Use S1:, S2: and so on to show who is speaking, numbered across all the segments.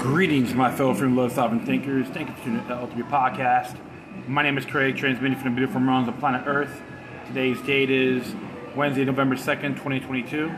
S1: Greetings, my fellow freedom love sovereign thinkers. Thank you for tuning in to the Podcast. My name is Craig, transmitting from the beautiful realms of planet Earth. Today's date is Wednesday, November 2nd, 2022.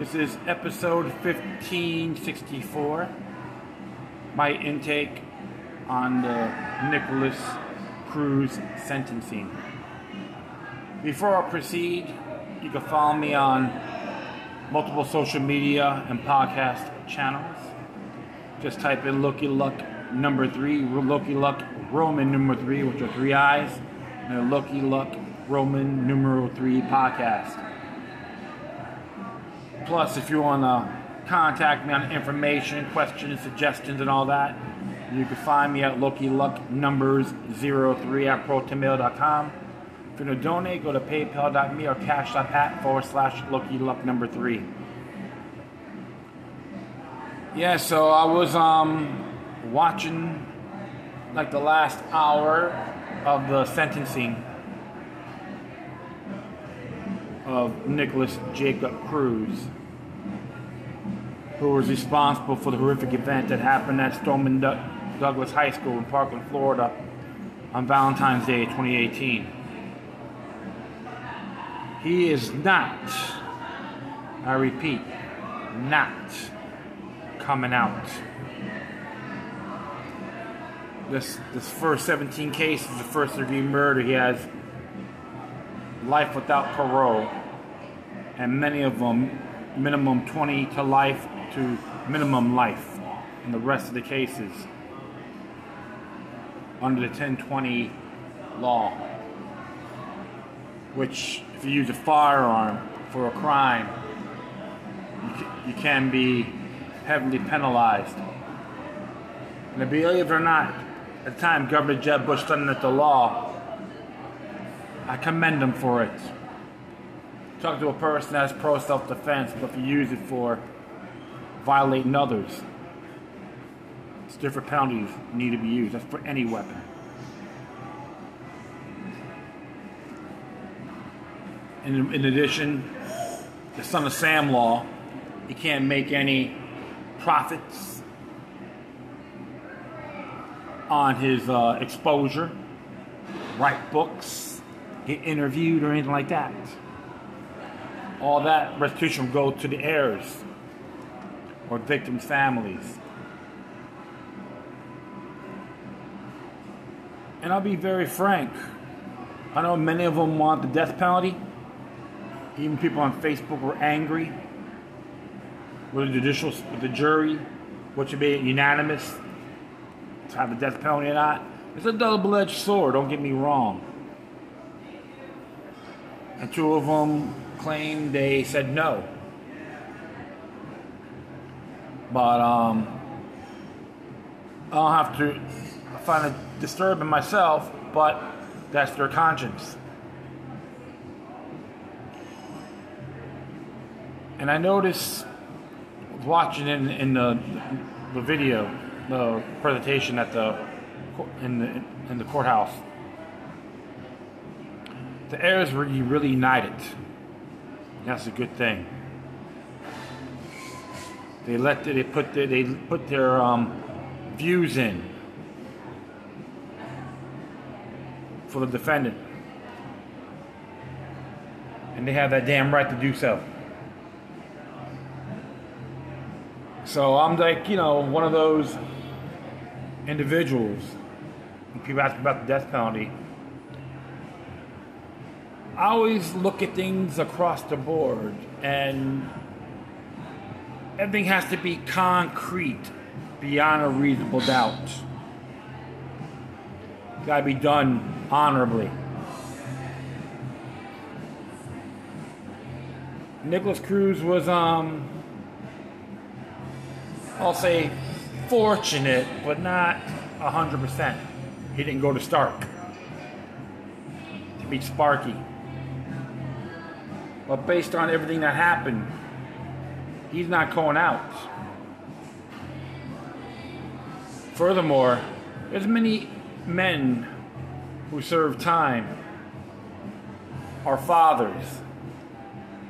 S1: This is episode 1564. My intake on the Nikolas Cruz sentencing. Before I proceed, you can follow me on multiple social media and podcast channels. Just type in Loki Luck number three, Loki Luck Roman number three, which are three eyes, and Loki Luck Roman numeral three podcast. Plus, if you want to contact me on information, questions, suggestions, and all that, you can find me at Loki Luck numbers zero three at protonmail.com. If you want to donate, go to paypal.me or cash.app forward slash Loki Luck number three. Yeah, so I was um, watching like the last hour of the sentencing of Nikolas Jacob Cruz, who was responsible for the horrific event that happened at Stoneman Douglas High School in Parkland, Florida on Valentine's Day 2018. He is not, I repeat, not coming out. This this first 17 cases, the first degree murder, he has life without parole, and many of them minimum 20 to life to minimum life, and the rest of the cases. Under the 1020 law, which if you use a firearm for a crime, you can be heavily penalized. And believe it or not, at the time Governor Jeb Bush done the law, I commend him for it. Talk to a person that's pro self-defense, but if you use it for violating others, it's different penalties need to be used. That's for any weapon. In, in addition, the son of Sam law, you can't make any profits on his uh, exposure, write books, get interviewed, or anything like that. All that restitution will go to the heirs or victims' families. And I'll be very frank. I know many of them want the death penalty. Even people on Facebook were angry with the judicial, with the jury, what should be unanimous to have the death penalty or not. It's a double-edged sword. Don't get me wrong. And two of them claimed they said no. But um, I don't have to I find it disturbing myself, but that's their conscience. And I notice watching in, in the, the video, the presentation at the in the in the courthouse. The heirs were really united. That's a good thing. They let the, they put the, they put their um, views in for the defendant, and they have that damn right to do so. So I'm like, you know, one of those individuals. People ask about the death penalty. I always look at things across the board, and everything has to be concrete beyond a reasonable doubt. Got to be done honorably. Nikolas Cruz was um I'll say fortunate, but not 100%. He didn't go to Starke to beat Sparky. But based on everything that happened, he's not going out. Furthermore, there's many men who serve time are fathers.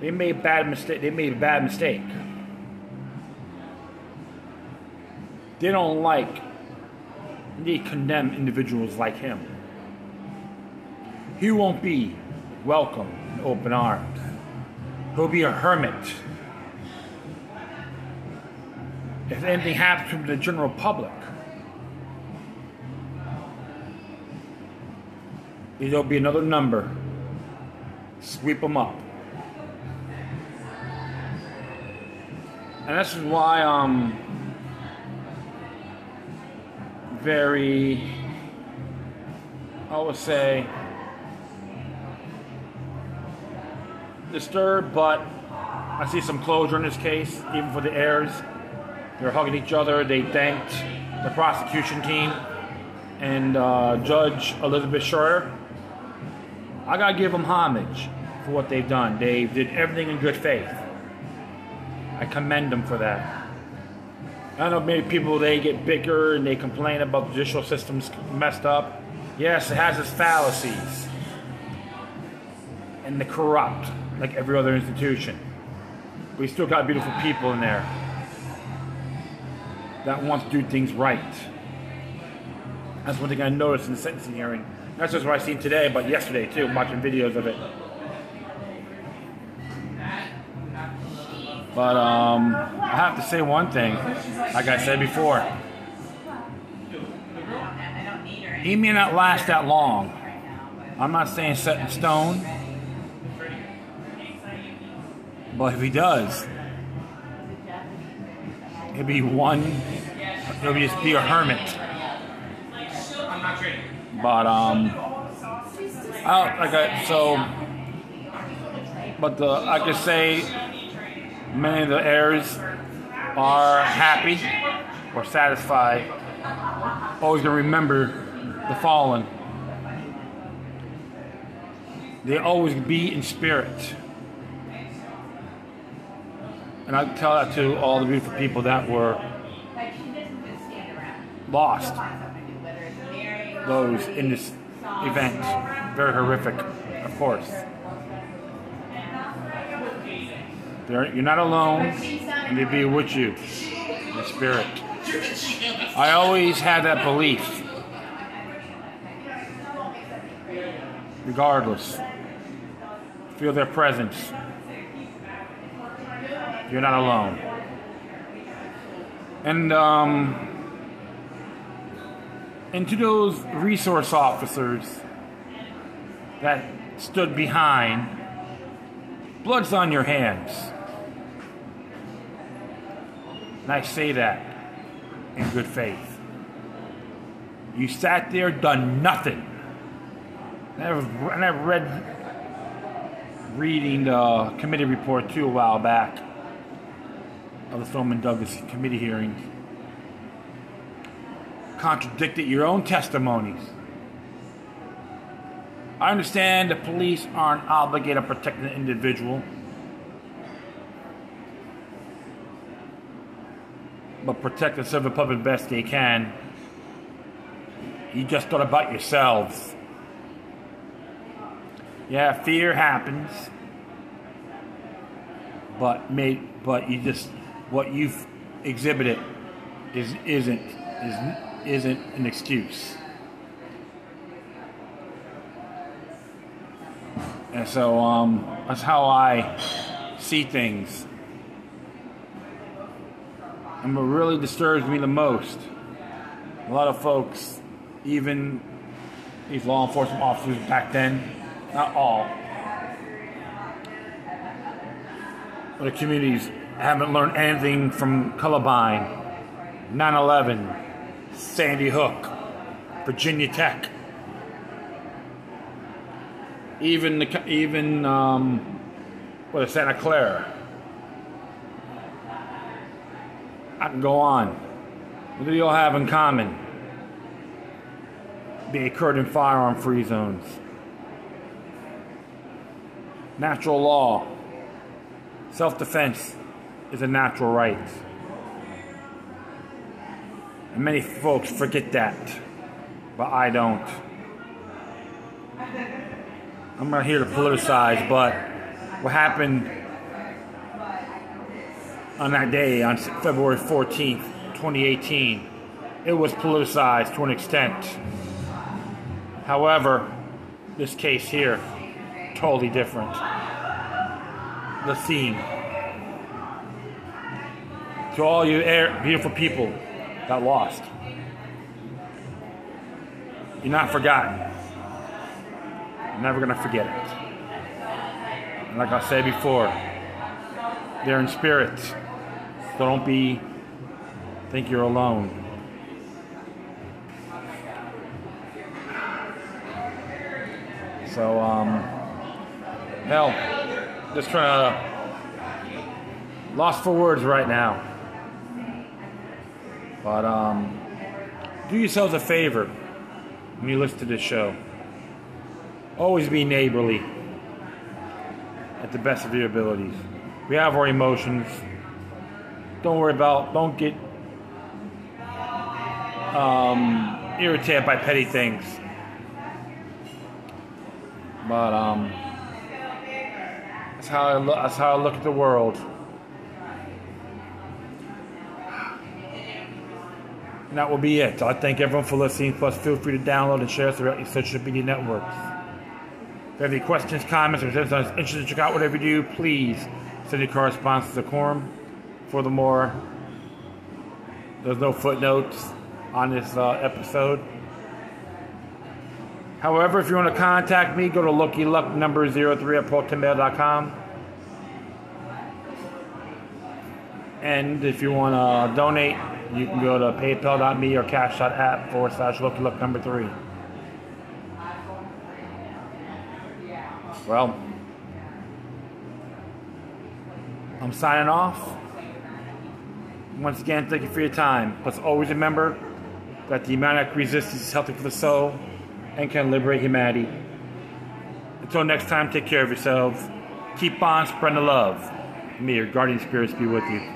S1: They made bad mistake. They made a bad mistake. They don't like, they condemn individuals like him. He won't be welcome in open arms. He'll be a hermit. If anything happens to the general public, there'll be another number. Sweep them up. And this is why I'm very, I would say, disturbed, but I see some closure in this case, even for the heirs. They're hugging each other. They thanked the prosecution team and uh, Judge Elizabeth Scherer. I gotta give them homage for what they've done. They did everything in good faith. I commend them for that. I know many people they get bicker and they complain about the judicial system's messed up. Yes, it has its fallacies and the corrupt, like every other institution. We still got beautiful people in there that want to do things right. That's one thing I noticed in the sentencing hearing. That's just what I seen today, but yesterday too, watching videos of it. But um, I have to say one thing, like I said before. He may not last that long. I'm not saying set in stone. But if he does, he'll be one, he'll just be a hermit. But, um, I, like I, so, but the, I could say many of the heirs are happy or satisfied, always going to remember the fallen. They always be in spirit. And I tell that to all the beautiful people that were lost. Those in this event. Very horrific, of course. You're not alone, and they be with you in spirit. I always had that belief. Regardless, feel their presence. You're not alone. And um, and to those resource officers that stood behind, blood's on your hands. And I say that in good faith. You sat there, done nothing. And I've read, reading the committee report too a while back of the Stoneman Douglas committee hearings. Contradicted your own testimonies. I understand the police aren't obligated to protect an individual. But protect and serve the public best they can. You just thought about yourselves. Yeah, fear happens. But made but you just what you've exhibited is isn't is isn't an excuse. And so um, that's how I see things. And what really disturbs me the most, a lot of folks, even these law enforcement officers back then, not all, but the communities haven't learned anything from Columbine, 9 11, Sandy Hook, Virginia Tech. Even the even um, what is Santa Clara. I can go on. What do y'all have in common? They occurred in firearm-free zones. Natural law, self-defense is a natural right. And many folks forget that, but I don't. I'm not here to politicize, but what happened on that day, on February 14th, 2018, it was politicized to an extent. However, this case here, totally different. The theme. To all you beautiful people that lost, you're not forgotten. You're never going to forget it. And like I said before, they're in spirit. Don't be, think you're alone. So, um, hell, just trying to, lost for words right now. But, um, do yourselves a favor when you listen to this show. Always be neighborly at the best of your abilities. We have our emotions. Don't worry about, don't get um, irritated by petty things. But um, that's how I look. That's how I look at the world. And that will be it. I thank everyone for listening. Plus, feel free to download and share throughout your social media networks. If you have any questions, comments, or you're interested to check out whatever you do, please send your correspondence to the quorum. Furthermore, there's no footnotes on this uh, episode. However, if you want to contact me, go to Loki Luck number 03 at protonmail.com. And if you want to donate, you can go to paypal.me or cash.app forward slash Loki Luck number 3. Well, I'm signing off. Once again, thank you for your time. Let's always remember that demoniac resistance is healthy for the soul and can liberate humanity. Until next time, take care of yourselves. Keep on spreading the love. May your guardian spirits be with you.